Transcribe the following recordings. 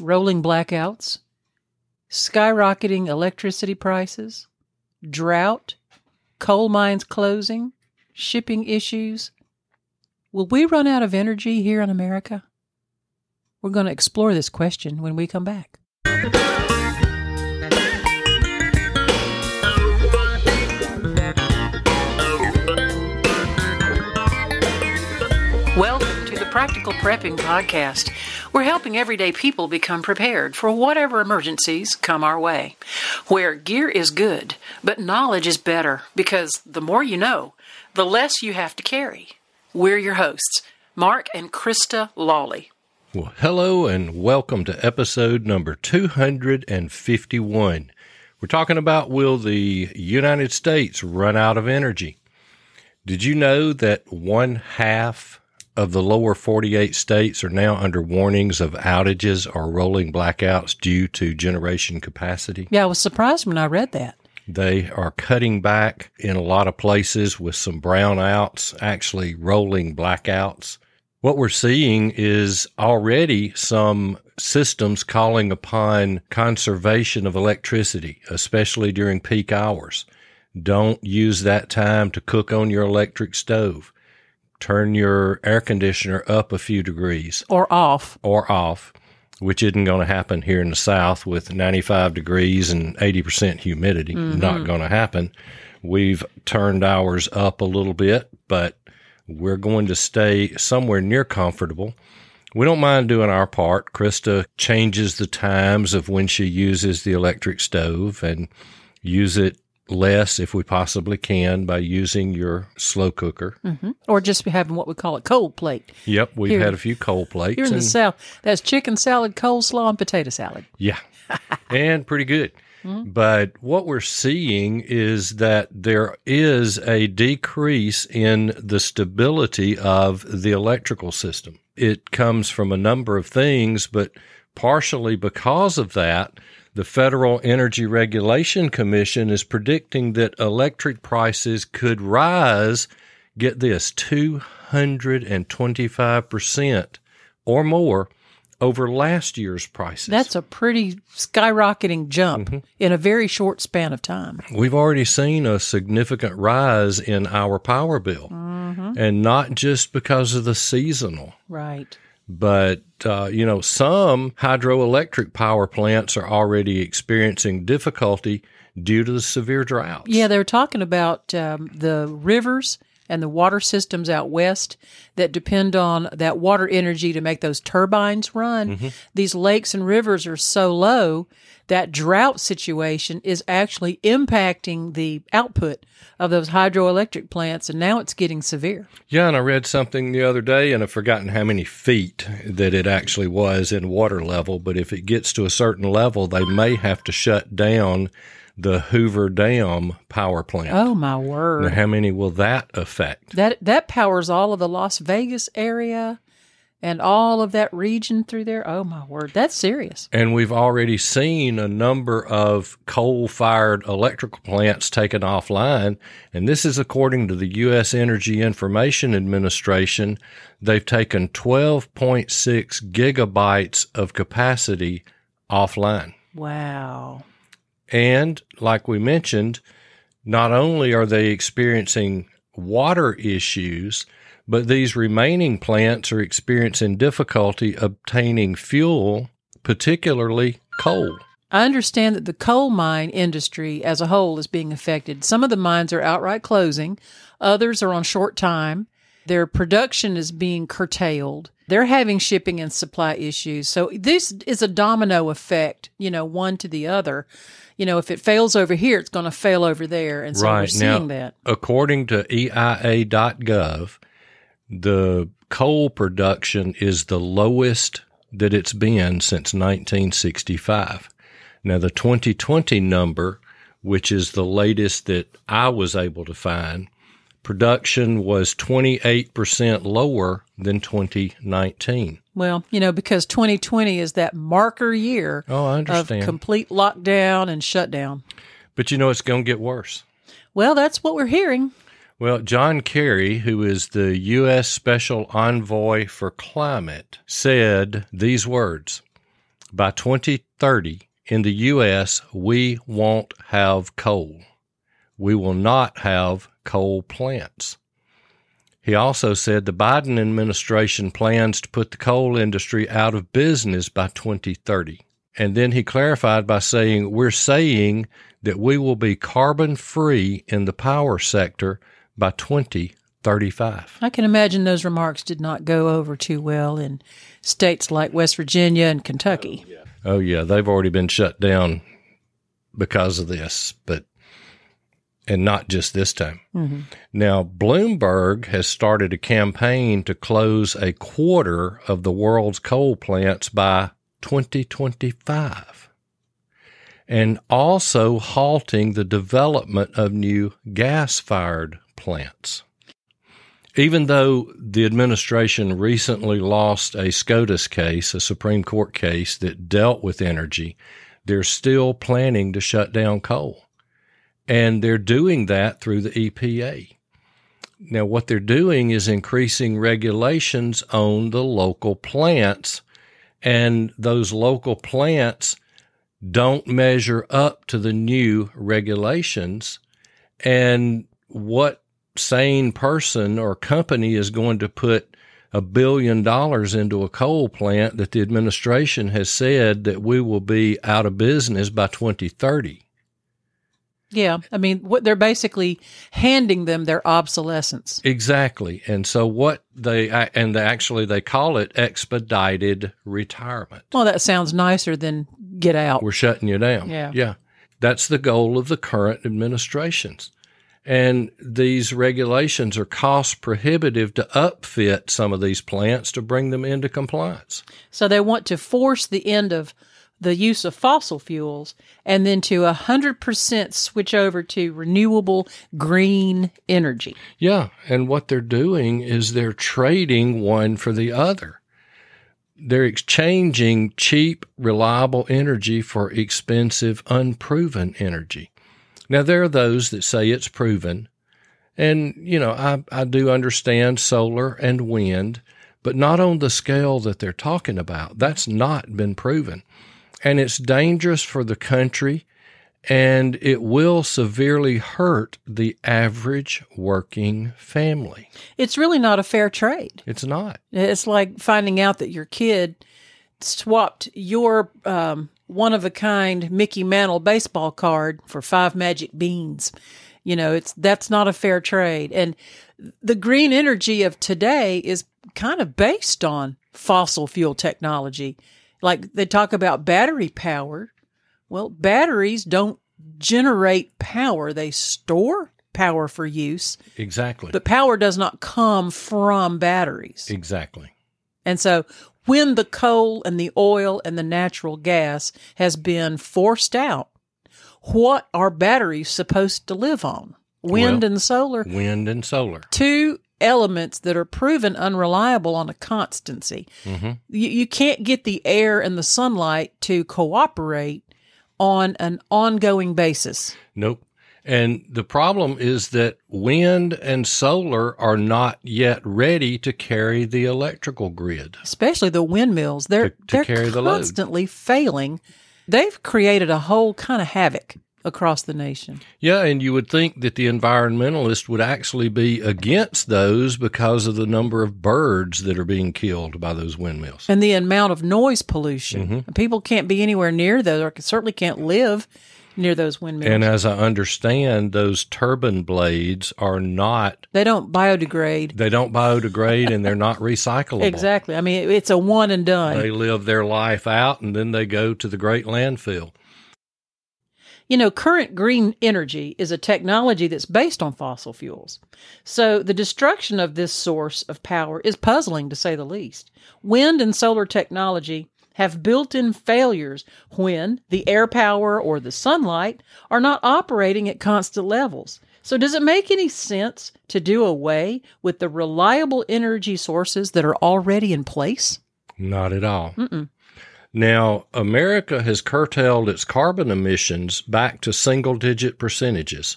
rolling blackouts, skyrocketing electricity prices, drought, coal mines closing, shipping issues. Will we run out of energy here in America? We're going to explore this question when we come back. Welcome to the Practical Prepping Podcast. We're helping everyday people become prepared for whatever emergencies come our way. Where gear is good, but knowledge is better because the more you know, the less you have to carry. We're your hosts, Mark and Krista Lawley. Well, hello and welcome to episode number 251. We're talking about will the United States run out of energy? Did you know that one half of the lower 48 states are now under warnings of outages or rolling blackouts due to generation capacity. Yeah, I was surprised when I read that. They are cutting back in a lot of places with some brownouts, actually rolling blackouts. What we're seeing is already some systems calling upon conservation of electricity, especially during peak hours. Don't use that time to cook on your electric stove turn your air conditioner up a few degrees Or off. or off, which isn't going to happen here in the South with 95 degrees and 80% humidity. Mm-hmm. Not going to happen. We've turned ours up a little bit, but we're going to stay somewhere near comfortable. We don't mind doing our part. Krista changes the times of when she uses the electric stove and use it less if we possibly can by using your slow cooker. Mm-hmm. Or just having what we call a cold plate. Yep, we've Here- had a few cold plates. Here in the South, that's chicken salad, coleslaw, and potato salad. Yeah. and pretty good. Mm-hmm. But what we're seeing is that there is a decrease in the stability of the electrical system. It comes from a number of things, but partially because of that, the Federal Energy Regulation Commission is predicting that electric prices could rise, get this, 225% or more over last year's prices. That's a pretty skyrocketing jump Mm-hmm. in a very short span of time. We've already seen a significant rise in our power bill, and not just because of the seasonal, Right. But uh, you know, some hydroelectric power plants are already experiencing difficulty due to the severe droughts. Yeah, they were talking about um, the rivers and the water systems out west that depend on that water energy to make those turbines run. Mm-hmm. These lakes and rivers are so low that drought situation is actually impacting the output of those hydroelectric plants, and now it's getting severe. Yeah, and I read something the other day, and I've forgotten how many feet that it actually was in water level. But if it gets to a certain level, they may have to shut down the Hoover Dam power plant. Oh my Now, word! how many will that affect? That that powers all of the Las Vegas area and all of that region through there. Oh my word, that's serious. And we've already seen a number of coal fired electrical plants taken offline. And this is according to the U.S. Energy Information Administration. They've taken 12.6 gigabytes of capacity offline. Wow. And like we mentioned, not only are they experiencing water issues, but these remaining plants are experiencing difficulty obtaining fuel, particularly coal. I understand that the coal mine industry as a whole is being affected. Some of the mines are outright closing, others are on short time. Their production is being curtailed. They're having shipping and supply issues. So this is a domino effect, you know, one to the other. You know, if it fails over here, it's going to fail over there. And so we're seeing Now- that. According to EIA.gov, the coal production is the lowest that it's been since 1965. Now, the 2020 number, which is the latest that I was able to find, production was 28% lower than 2019. Well, you know, because 2020 is that marker year Oh, I of complete lockdown and shutdown. but you know, it's going to get worse. Well, that's what we're hearing. Well, John Kerry, who is the U.S. Special Envoy for Climate, said these words by 2030 in the U.S., we won't have coal. We will not have coal plants. He also said the Biden administration plans to put the coal industry out of business by 2030. And then he clarified by saying, We're saying that we will be carbon free in the power sector by 2035. I can imagine those remarks did not go over too well in states like West Virginia and Kentucky. Oh, yeah. Oh, yeah. They've already been shut down because of this, but and not just this time. Mm-hmm. Now, Bloomberg has started a campaign to close a quarter of the world's coal plants by 2025 and also halting the development of new gas fired plants. Even though the administration recently lost a SCOTUS case, a Supreme Court case that dealt with energy, they're still planning to shut down coal. And they're doing that through the EPA. Now, what they're doing is increasing regulations on the local plants, and those local plants don't measure up to the new regulations. And what sane person or company is going to put a billion dollars into a coal plant that the administration has said that we will be out of business by 2030? Yeah, I mean, what they're basically handing them their obsolescence. Exactly, and so what they and they actually they call it expedited retirement. Well, that sounds nicer than get out. We're shutting you down. Yeah, yeah, that's the goal of the current administrations, and these regulations are cost prohibitive to upfit some of these plants to bring them into compliance. So they want to force the end of the use of fossil fuels and then to 100% switch over to renewable green energy. Yeah. And what they're doing is they're trading one for the other. They're exchanging cheap, reliable energy for expensive, unproven energy. Now, there are those that say it's proven. And, you know, I, I do understand solar and wind, but not on the scale that they're talking about. That's not been proven and it's dangerous for the country and it will severely hurt the average working family. It's really not a fair trade. It's not. It's like finding out that your kid swapped your um, one of a kind Mickey Mantle baseball card for five magic beans. You know, it's that's not a fair trade. And the green energy of today is kind of based on fossil fuel technology. Like they talk about battery power. Well, batteries don't generate power, they store power for use. Exactly. But power does not come from batteries. Exactly. And so when the coal and the oil and the natural gas has been forced out, what are batteries supposed to live on? Wind well, and solar. Wind and solar. Two elements that are proven unreliable on a constancy. Mm-hmm. You, you can't get the air and the sunlight to cooperate on an ongoing basis. Nope. And the problem is that wind and solar are not yet ready to carry the electrical grid. Especially the windmills. They're, to, to they're constantly the failing. They've created a whole kind of havoc across the nation. Yeah, and you would think that the environmentalist would actually be against those because of the number of birds that are being killed by those windmills and the amount of noise pollution. Mm-hmm. People can't be anywhere near those, or certainly can't live near those windmills. And as I understand, those turbine blades are not. They don't biodegrade. They don't biodegrade, and they're not recyclable. Exactly. I mean, it's a one and done. They live their life out, and then they go to the great landfill. You know, current green energy is a technology that's based on fossil fuels. So the destruction of this source of power is puzzling to say the least. Wind and solar technology have built in failures when the air power or the sunlight are not operating at constant levels. So, does it make any sense to do away with the reliable energy sources that are already in place? Not at all. Mm-mm. Now, America has curtailed its carbon emissions back to single digit percentages,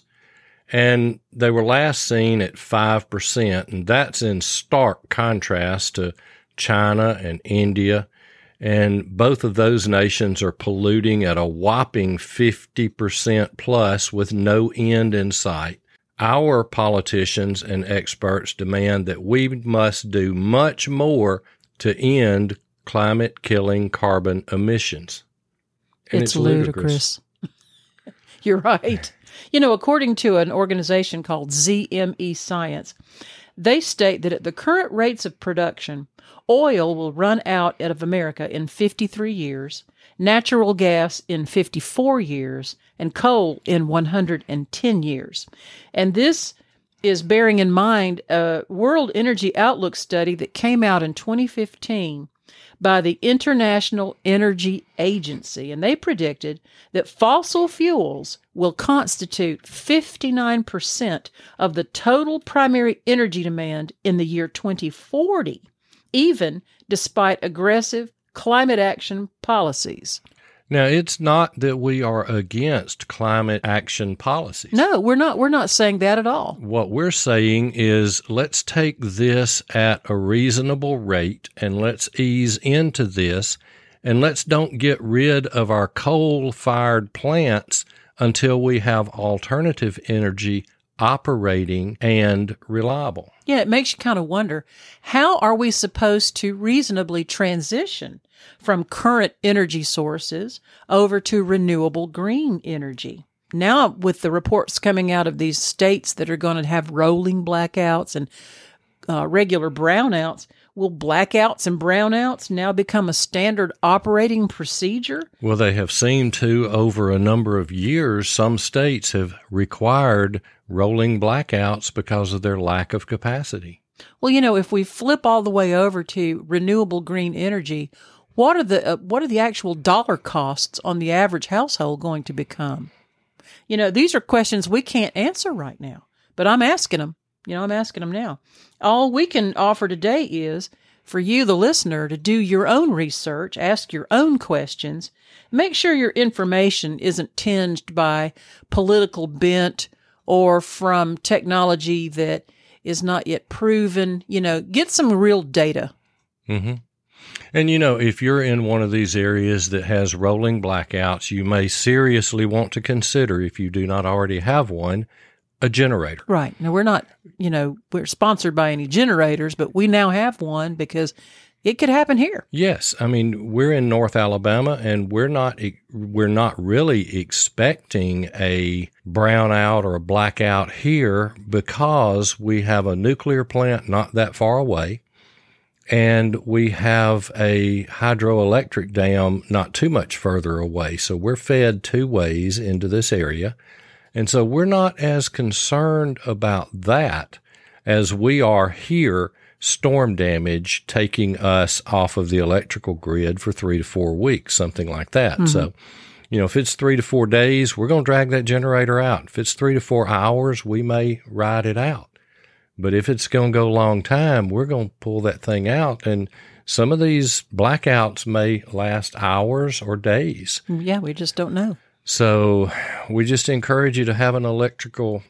and they were last seen at 5%, and that's in stark contrast to China and India And both of those nations are polluting at a whopping 50% plus with no end in sight. Our politicians and experts demand that we must do much more to end climate killing carbon emissions. And it's, it's ludicrous. ludicrous. You're right. You know, according to an organization called ZME Science, they state that at the current rates of production, oil will run out of America in 53 years, natural gas in 54 years, and coal in 110 years. And this is bearing in mind a World Energy Outlook study that came out in 2015 by the International Energy Agency, and they predicted that fossil fuels will constitute 59% of the total primary energy demand in the year 2040, even despite aggressive climate action policies. Now, it's not that we are against climate action policies. No, we're not. We're not saying that at all. What we're saying is let's take this at a reasonable rate and let's ease into this and let's don't get rid of our coal fired plants until we have alternative energy operating and reliable. Yeah, it makes you kind of wonder how are we supposed to reasonably transition from current energy sources over to renewable green energy? Now, with the reports coming out of these states that are going to have rolling blackouts and uh, regular brownouts, will blackouts and brownouts now become a standard operating procedure? Well, they have seemed to over a number of years. Some states have required rolling blackouts because of their lack of capacity. Well, you know, if we flip all the way over to renewable green energy, what are the uh, what are the actual dollar costs on the average household going to become? You know, these are questions we can't answer right now, but I'm asking them. You know, I'm asking them now. All we can offer today is for you, the listener, to do your own research, ask your own questions, make sure your information isn't tinged by political bent or from technology that is not yet proven. You know, get some real data. Mm-hmm. And you know, if you're in one of these areas that has rolling blackouts, you may seriously want to consider, if you do not already have one, a generator. Right. Now, we're not, you know, we're sponsored by any generators, but we now have one because it could happen here. Yes, I mean we're in North Alabama, and we're not we're not really expecting a brownout or a blackout here because we have a nuclear plant not that far away, and we have a hydroelectric dam not too much further away. So we're fed two ways into this area, and so we're not as concerned about that as we are here storm damage taking us off of the electrical grid for three to four weeks, something like that. Mm-hmm. So, you know, if it's three to four days, we're going to drag that generator out. If it's three to four hours, we may ride it out. But if it's going to go a long time, we're going to pull that thing out. And some of these blackouts may last hours or days. Mm, yeah, we just don't know. So we just encourage you to have an electrical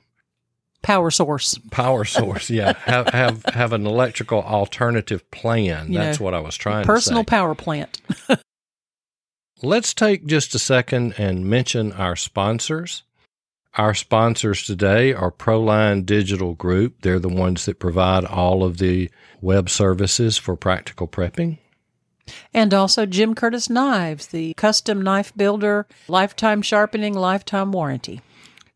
power source. Power source, yeah. have have have an electrical alternative plan. You That's know, what I was trying to personal power plant. Let's take just a second and mention our sponsors. Our sponsors today are Proline Digital Group. They're the ones that provide all of the web services for practical prepping. And also Jim Curtis Knives, the custom knife builder, lifetime sharpening, lifetime warranty.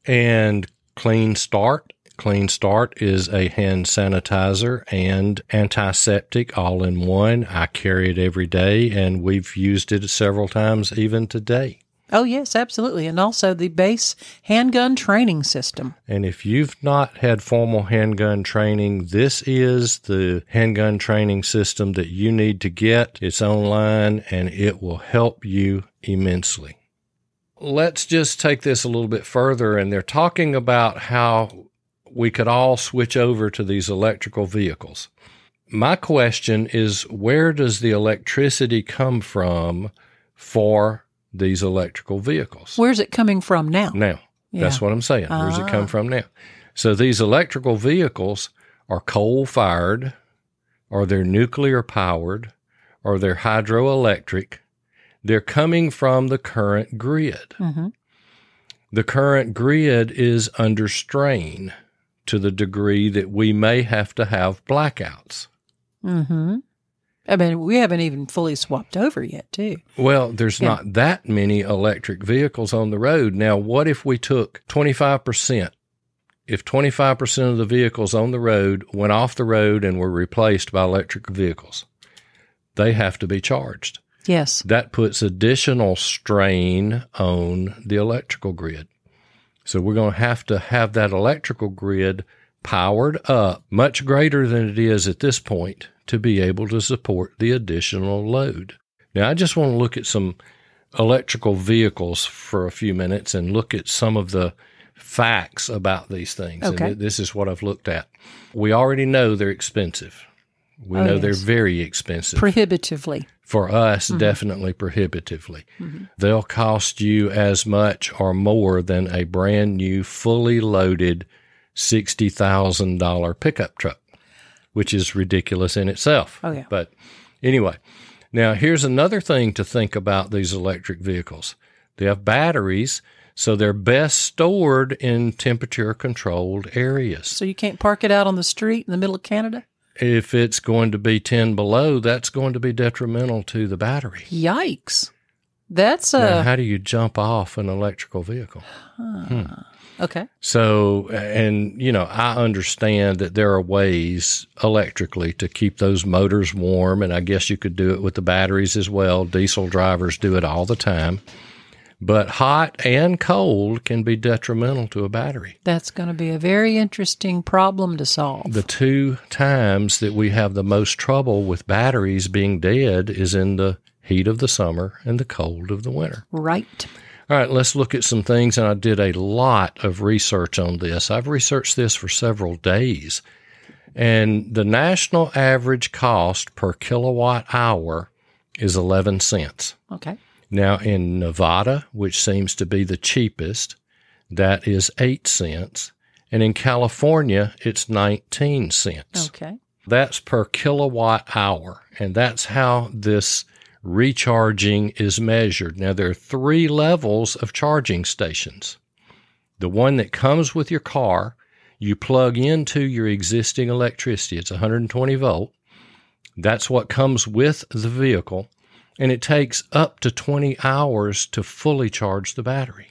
And Clean Start. Clean Start is a hand sanitizer and antiseptic all in one. I carry it every day and we've used it several times even today. Oh, yes, absolutely. And also the base handgun training system. And if you've not had formal handgun training, this is the handgun training system that you need to get. It's online and it will help you immensely let's just take this a little bit further. And they're talking about how we could all switch over to these electrical vehicles. My question is where does the electricity come from for these electrical vehicles? Where's it coming from now? Now. Yeah. That's what I'm saying. Ah. Where's it come ah. from now? So these electrical vehicles are coal fired or they're nuclear powered or they're hydroelectric, they're coming from the current grid. Mm-hmm. The current grid is under strain to the degree that we may have to have blackouts. Mm-hmm. I mean, we haven't even fully swapped over yet, too. Well, there's Yeah. not that many electric vehicles on the road. Now, what if we took 25%? If 25% of the vehicles on the road went off the road and were replaced by electric vehicles, they have to be charged. Yes. That puts additional strain on the electrical grid. So we're going to have to have that electrical grid powered up much greater than it is at this point to be able to support the additional load. Now, I just want to look at some electrical vehicles for a few minutes and look at some of the facts about these things. Okay. And this is what I've looked at. We already know they're expensive. We Oh, know they're very expensive. Prohibitively. For us, Mm-hmm. definitely prohibitively. They'll cost you as much or more than a brand new, fully loaded $60,000 pickup truck, which is ridiculous in itself. Oh, yeah. But anyway, now here's another thing to think about these electric vehicles they have batteries, so they're best stored in temperature controlled areas. So you can't park it out on the street in the middle of Canada? If it's going to be 10 below, that's going to be detrimental to the battery. Yikes. That's Now, uh how do you jump off an electrical vehicle? Okay. So, and you know, I understand that there are ways electrically to keep those motors warm, and I guess you could do it with the batteries as well. Diesel drivers do it all the time. But hot and cold can be detrimental to a battery. That's going to be a very interesting problem to solve. The two times that we have the most trouble with batteries being dead is in the heat of the summer and the cold of the winter. right. All right, let's look at some things. And I did a lot of research on this. I've researched this for several days. And the national average cost per kilowatt hour is 11 cents. Okay. Now, in Nevada, which seems to be the cheapest, that is 8 cents. And in California, it's 19 cents. Okay. That's per kilowatt hour. And that's how this recharging is measured. Now, there are three levels of charging stations. The one that comes with your car, you plug into your existing electricity. It's 120 volt. That's what comes with the vehicle. And it takes up to 20 hours to fully charge the battery.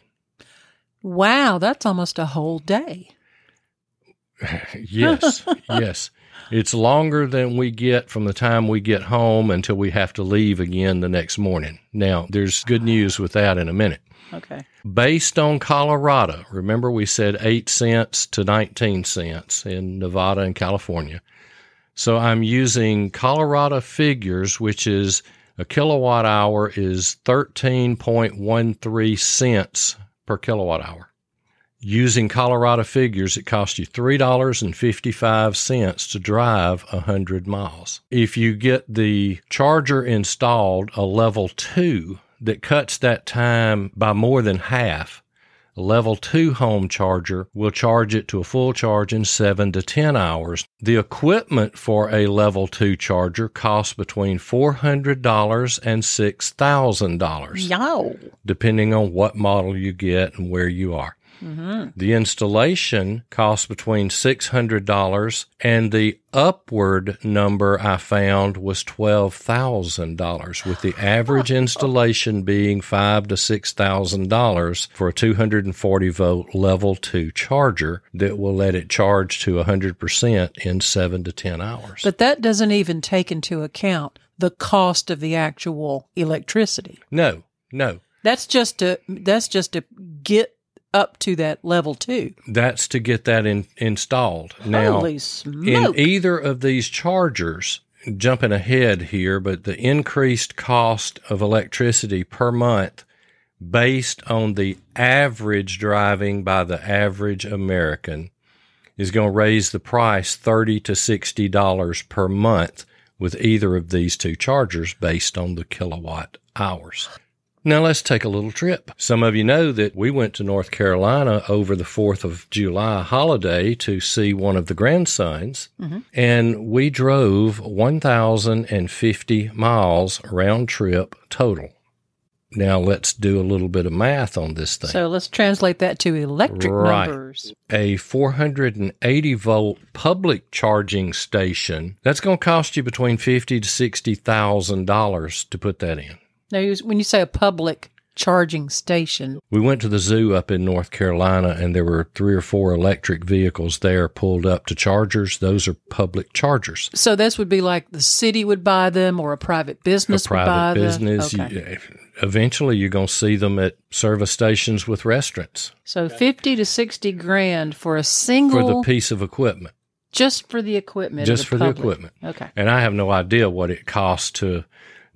Wow, that's almost a whole day. Yes, yes. It's longer than we get from the time we get home until we have to leave again the next morning. Now, there's good news with that in a minute. Okay. Based on Colorado, remember we said 8 cents to 19 cents in Nevada and California. So I'm using Colorado figures, which is a kilowatt hour is 13.13 cents per kilowatt hour. Using Colorado figures, it costs you $3.55 to drive 100 miles. If you get the charger installed, a level two, that cuts that time by more than half, a level two home charger will charge it to a full charge in seven to 10 hours. The equipment for a level two charger costs between $400 and $6,000 Yow. depending on what model you get and where you are. Mm-hmm. The installation costs between $600 and the upward number I found was $12,000 with the average installation being five to $6,000 for a 240 volt level 2 charger that will let it charge to 100% in 7 to 10 hours. But that doesn't even take into account the cost of the actual electricity. no, no. That's just to that's just to get up to that level two. That's to get that in, installed. Now, Holy in either of these chargers, jumping ahead here, but the increased cost of electricity per month based on the average driving by the average American is going to raise the price 30 to 60 dollars per month with either of these two chargers based on the kilowatt hours. Now let's take a little trip. Some of you know that we went to North Carolina over the 4th of July holiday to see one of the grandsons, and we drove 1,050 miles round trip total. Now let's do a little bit of math on this thing. So let's translate that to electric Right. numbers. a 480 volt public charging station that's going to cost you between fifty to sixty thousand dollars to put that in. Now, when you say a public charging station, We went to the zoo up in North Carolina, and there were three or four electric vehicles there pulled up to chargers. Those are public chargers. so this would be like the city would buy them or a private business a private would buy business. Okay. You- eventually, you're going to see them at service stations with restaurants So fifty to sixty grand for a single for the piece of equipment. just for the equipment. Just of for the equipment. Okay. And I have no idea what it costs to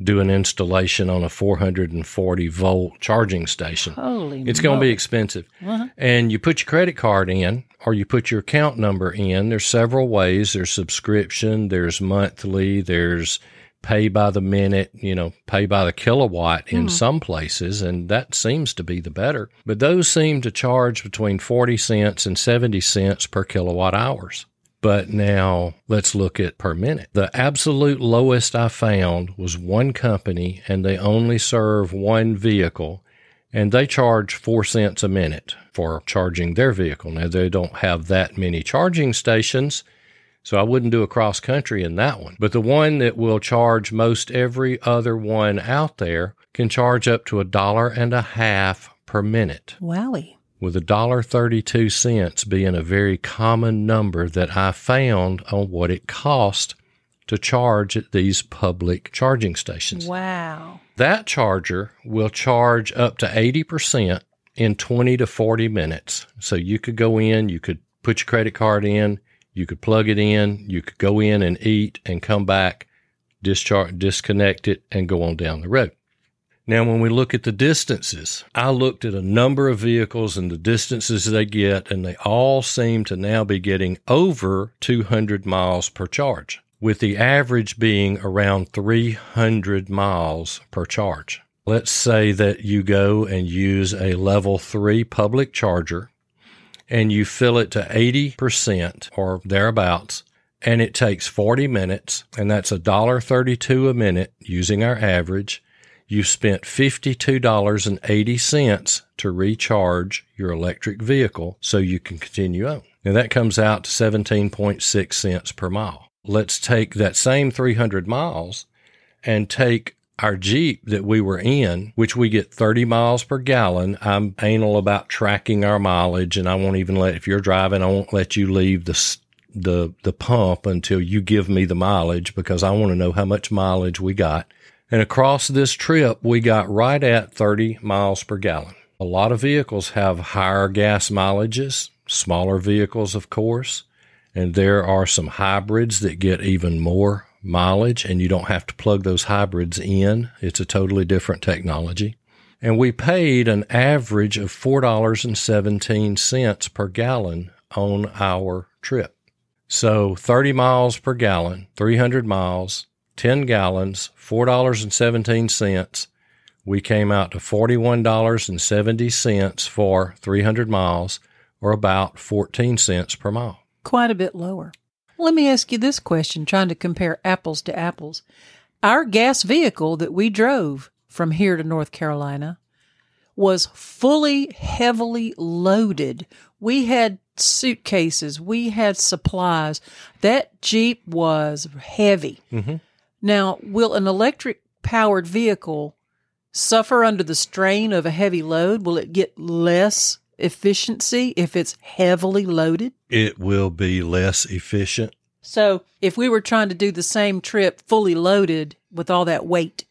do an installation on a 440 volt charging station. Holy, It's going to be expensive. Uh-huh. And you put your credit card in or you put your account number in. There's several ways. There's subscription, there's monthly, there's pay by the minute, you know, pay by the kilowatt in some places. And that seems to be the better. But those seem to charge between 40 cents and 70 cents per kilowatt hours. But now let's look at per minute. The absolute lowest I found was one company and they only serve one vehicle and they charge four cents a minute for charging their vehicle. Now they don't have that many charging stations, so I wouldn't do a cross country in that one. But the one that will charge most every other one out there can charge up to a dollar and a half per minute Wowie. With a dollar thirty-two cents being a very common number that I found on what it cost to charge at these public charging stations. Wow. That charger will charge up to eighty percent in twenty to forty minutes. So you could go in, you could put your credit card in, you could plug it in, you could go in and eat and come back, discharge, disconnect it, and go on down the road. Now, when we look at the distances, I looked at a number of vehicles and the distances they get, and they all seem to now be getting over 200 miles per charge, with the average being around 300 miles per charge. Let's say that you go and use a level three public charger and you fill it to 80% or thereabouts and it takes 40 minutes and that's $1.32 a minute using our average you spent $52.80 to recharge your electric vehicle so you can continue on. Now that comes out to 17.6 cents per mile. Let's take that same 300 miles and take our Jeep that we were in, which we get 30 miles per gallon. I'm anal about tracking our mileage and I won't even let, if you're driving, I won't let you leave the, the, the pump until you give me the mileage because I want to know how much mileage we got. And across this trip, we got right at 30 miles per gallon. A lot of vehicles have higher gas mileages, smaller vehicles, of course, and there are some hybrids that get even more mileage, and you don't have to plug those hybrids in. It's a totally different technology. And we paid an average of $4.17 per gallon on our trip. So 30 miles per gallon, 300 miles, 10 gallons, $4.17. We came out to $41.70 for 300 miles, or about 14 cents per mile. Quite a bit lower. Let me ask you this question, trying to compare apples to apples. Our gas vehicle that we drove from here to North Carolina was fully heavily loaded. We had suitcases, we had supplies. That Jeep was heavy. Mhm. Now, will an electric powered vehicle suffer under the strain of a heavy load? Will it get less efficiency if it's heavily loaded? It will be less efficient. So, if we were trying to do the same trip fully loaded with all that weight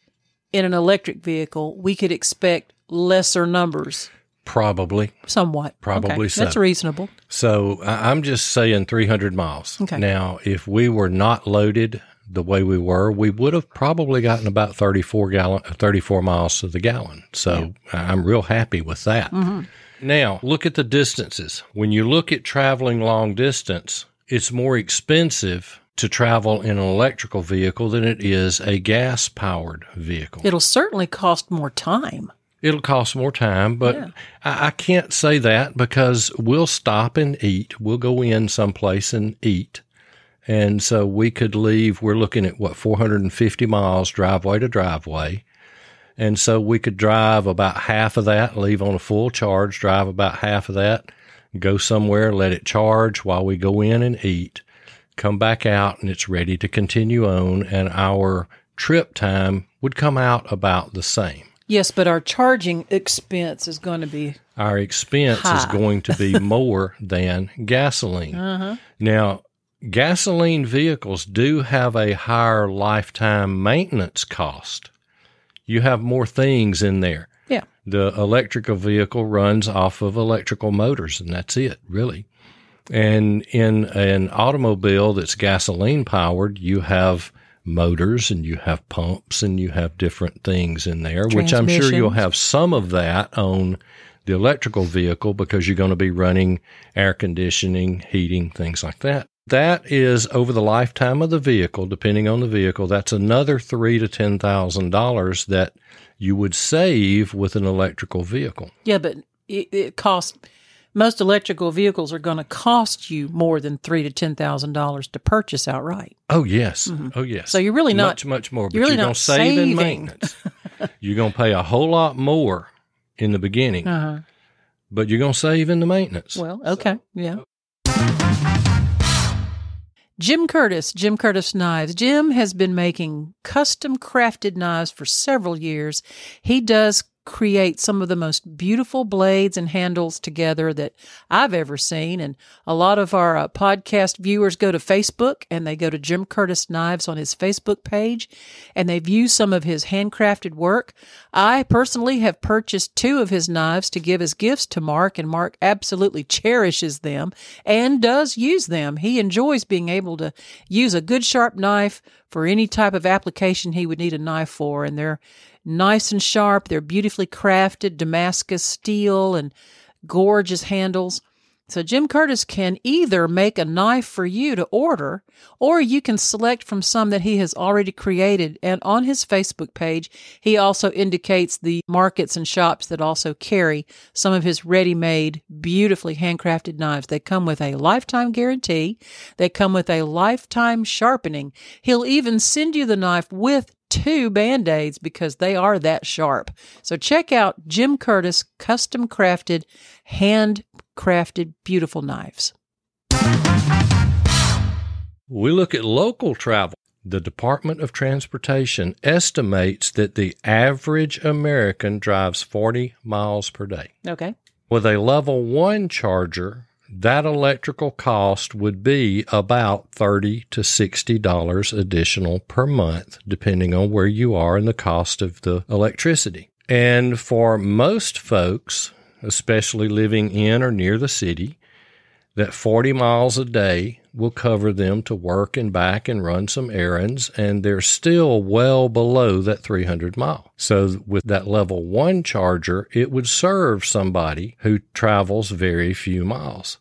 in an electric vehicle, we could expect lesser numbers, Probably. somewhat. Probably Okay, so. That's reasonable. So I'm just saying 300 miles. Okay. Now, if we were not loaded the way we were, we would have probably gotten about 34 gallon, uh, 34 miles to the gallon. So I- I'm real happy with that. Mm-hmm. Now, look at the distances. When you look at traveling long distance, it's more expensive to travel in an electrical vehicle than it is a gas powered vehicle. It'll certainly cost more time. It'll cost more time, but Yeah. I, I can't say that because we'll stop and eat. We'll go in someplace and eat. And so we could leave, we're looking at what, 450 miles driveway to driveway. And so we could drive about half of that, leave on a full charge, drive about half of that, go somewhere, let it charge while we go in and eat, come back out, and it's ready to continue on. And our trip time would come out about the same. Yes, but our charging expense is going to be Our expense is going to be more than gasoline. Uh-huh. Now, gasoline vehicles do have a higher lifetime maintenance cost. You have more things in there. yeah. The electrical vehicle runs off of electrical motors, and that's it, really. And in an automobile that's gasoline powered, you have motors and you have pumps and you have different things in there, which I'm sure you'll have some of that on the electrical vehicle because you're going to be running air conditioning, heating, things like that. That is over the lifetime of the vehicle, depending on the vehicle. That's another three to ten thousand dollars that you would save with an electrical vehicle. Yeah, but it, it costs most electrical vehicles are going to cost you more than three to ten thousand dollars to purchase outright. Oh yes, oh yes. Mm-hmm. So you're really not- much much more. But you're really going not to save in saving. maintenance. you're going to pay a whole lot more in the beginning, Uh-huh. but you're going to save in the maintenance. Well, okay, yeah. Jim Curtis, Jim Curtis Knives. Jim has been making custom crafted knives for several years. He does create some of the most beautiful blades and handles together that I've ever seen. And a lot of our uh, podcast viewers go to Facebook and they go to Jim Curtis Knives on his Facebook page and they view some of his handcrafted work. I personally have purchased two of his knives to give as gifts to Mark, and Mark absolutely cherishes them and does use them. He enjoys being able to use a good sharp knife for any type of application he would need a knife for, and they're nice and sharp. They're beautifully crafted Damascus steel and gorgeous handles. So Jim Curtis can either make a knife for you to order, or you can select from some that he has already created. And on his Facebook page, he also indicates the markets and shops that also carry some of his ready-made, beautifully handcrafted knives. They come with a lifetime guarantee. They come with a lifetime sharpening. He'll even send you the knife with two band-aids because they are that sharp. So check out Jim Curtis custom crafted, hand crafted, beautiful knives. We look at local travel. The Department of Transportation estimates that the average American drives 40 miles per day. Okay. With a level one charger, that electrical cost would be about thirty to sixty dollars additional per month, depending on where you are and the cost of the electricity. And for most folks, especially living in or near the city, that 40 miles a day will cover them to work and back and run some errands, and they're still well below that 300 mile. So, with that level one charger, it would serve somebody who travels very few miles.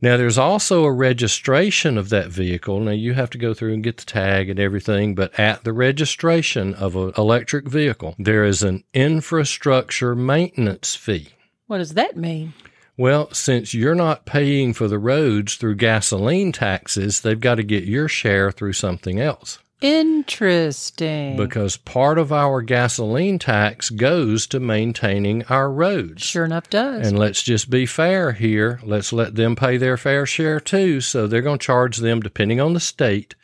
Now, there's also a registration of that vehicle. Now, you have to go through and get the tag and everything, but at the registration of an electric vehicle, there is an infrastructure maintenance fee. What does that mean? Well, since you're not paying for the roads through gasoline taxes, they've got to get your share through something else. Interesting. Because part of our gasoline tax goes to maintaining our roads. sure enough, does. And let's just be fair here. Let's let them pay their fair share too. So they're going to charge them, depending on the state,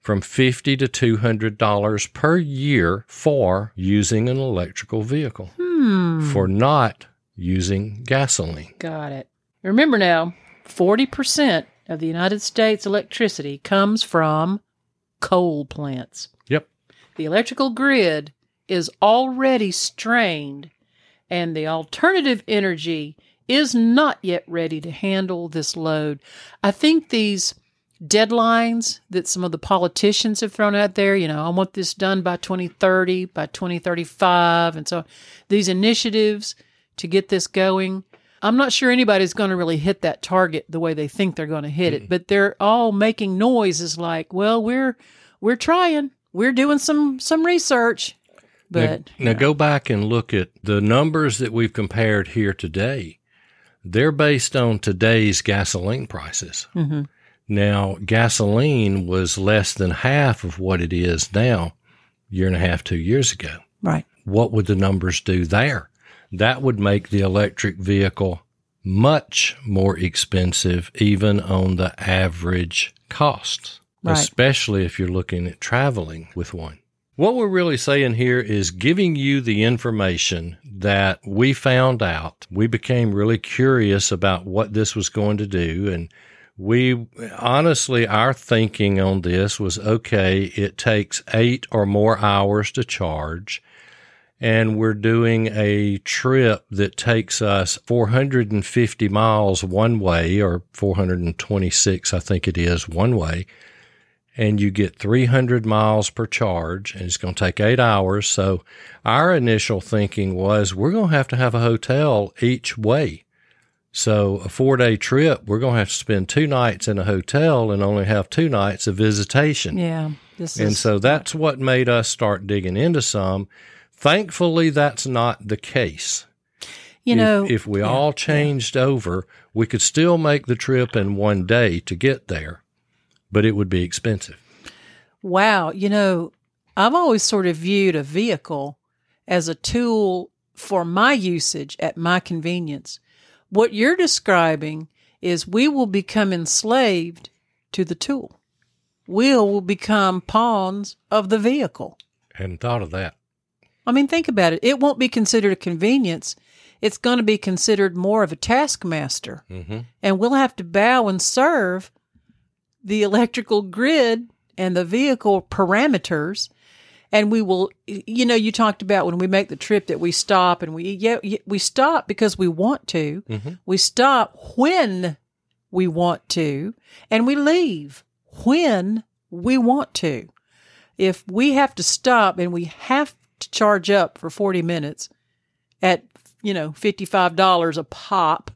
from fifty to two hundred dollars per year for using an electrical vehicle. hmm. For not using gasoline. Got it. Remember now, 40% of the United States electricity comes from coal plants. Yep. The electrical grid is already strained, and the alternative energy is not yet ready to handle this load. I think these deadlines that some of the politicians have thrown out there, you know, I want this done by 2030, by 2035, and so these initiatives to get this going. I'm not sure anybody's going to really hit that target the way they think they're going to hit it, but they're all making noises like, "Well, we're we're trying. We're doing some some research." But now, now go back and look at the numbers that we've compared here today. They're based on today's gasoline prices. hmm Now, gasoline was less than half of what it is now, year and a half, two years ago. right. What would the numbers do there? That would make the electric vehicle much more expensive, even on the average costs, Right. especially if you're looking at traveling with one. What we're really saying here is giving you the information that we found out. We became really curious about what this was going to do. And we honestly, our thinking on this was okay, it takes eight or more hours to charge. And we're doing a trip that takes us 450 miles one way, or 426, I think it is, one way and you get 300 miles per charge and it's going to take eight hours. So our initial thinking was we're going to have to have a hotel each way. So a four day trip, we're going to have to spend two nights in a hotel and only have two nights of visitation. Yeah. And so that's what made us start digging into some. Thankfully, that's not the case. you know if, we yeah, all changed over, we could still make the trip in one day to get there, but it would be expensive. Wow. You know, I've always sort of viewed a vehicle as a tool for my usage at my convenience. What you're describing is we will become enslaved to the tool. We will become pawns of the vehicle. Hadn't thought of that. I mean, think about it. It won't be considered a convenience. It's going to be considered more of a taskmaster. hmm And we'll have to bow and serve the electrical grid and the vehicle parameters. And we will, you know, you talked about when we make the trip that we stop and we, yeah, we stop because we want to. Mhm. We stop when we want to and we leave when we want to. If we have to stop and we have to charge up for 40 minutes at, you know, $55 a pop,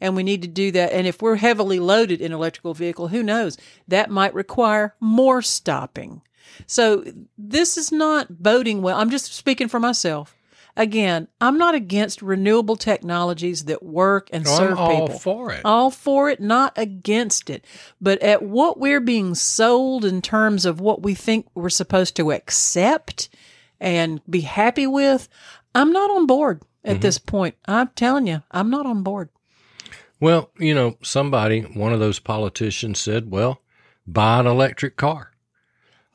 and we need to do that. And if we're heavily loaded in electrical vehicle, who knows? That might require more stopping. So this is not boding well. I'm just speaking for myself. Again, I'm not against renewable technologies that work and serve I'm all people. for it. All for it, not against it. But at what we're being sold in terms of what we think we're supposed to accept and be happy with, I'm not on board at this point. I'm telling you, I'm not on board. Well, you know, somebody, one of those politicians said, well, buy an electric car.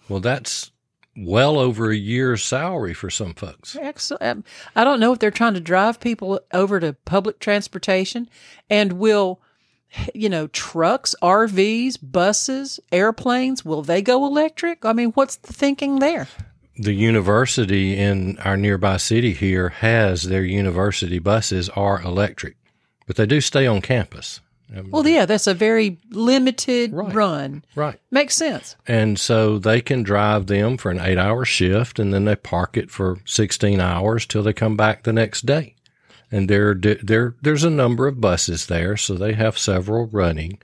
Well, that's well over a year's salary for some folks. Excellent. Um, I don't know if they're trying to drive people over to public transportation and will, you know, trucks, RVs, buses, airplanes, will they go electric? I mean, what's the thinking there? The university in our nearby city here has their university buses are electric, but they do stay on campus. Well, yeah, that's a very limited Right. run. right. Makes sense. And so they can drive them for an eight hour shift and then they park it for 16 hours till they come back the next day. And there, there, there's a number of buses there, so they have several running,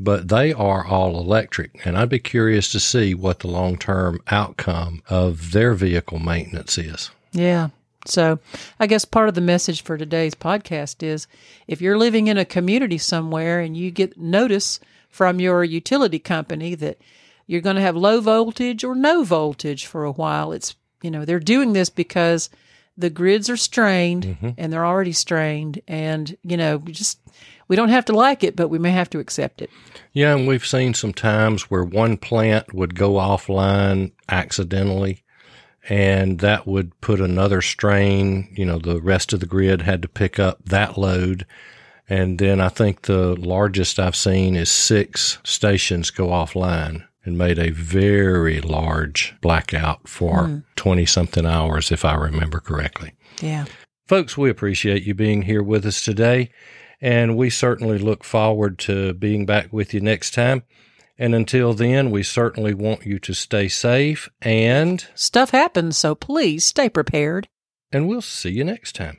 but they are all electric. And I'd be curious to see what the long term outcome of their vehicle maintenance is. Yeah. So I guess part of the message for today's podcast is if you're living in a community somewhere and you get notice from your utility company that you're going to have low voltage or no voltage for a while, it's, you know, they're doing this because the grids are strained mm-hmm. and they're already strained. And, you know, we just, we don't have to like it, but we may have to accept it. Yeah, and we've seen some times where one plant would go offline accidentally, and that would put another strain. You know, the rest of the grid had to pick up that load. And then I think the largest I've seen is six stations go offline and made a very large blackout for hmm. 20 something hours, if I remember correctly. Yeah. Folks, we appreciate you being here with us today, and we certainly look forward to being back with you next time. And until then, we certainly want you to stay safe and Stuff happens, so please stay prepared. and we'll see you next time.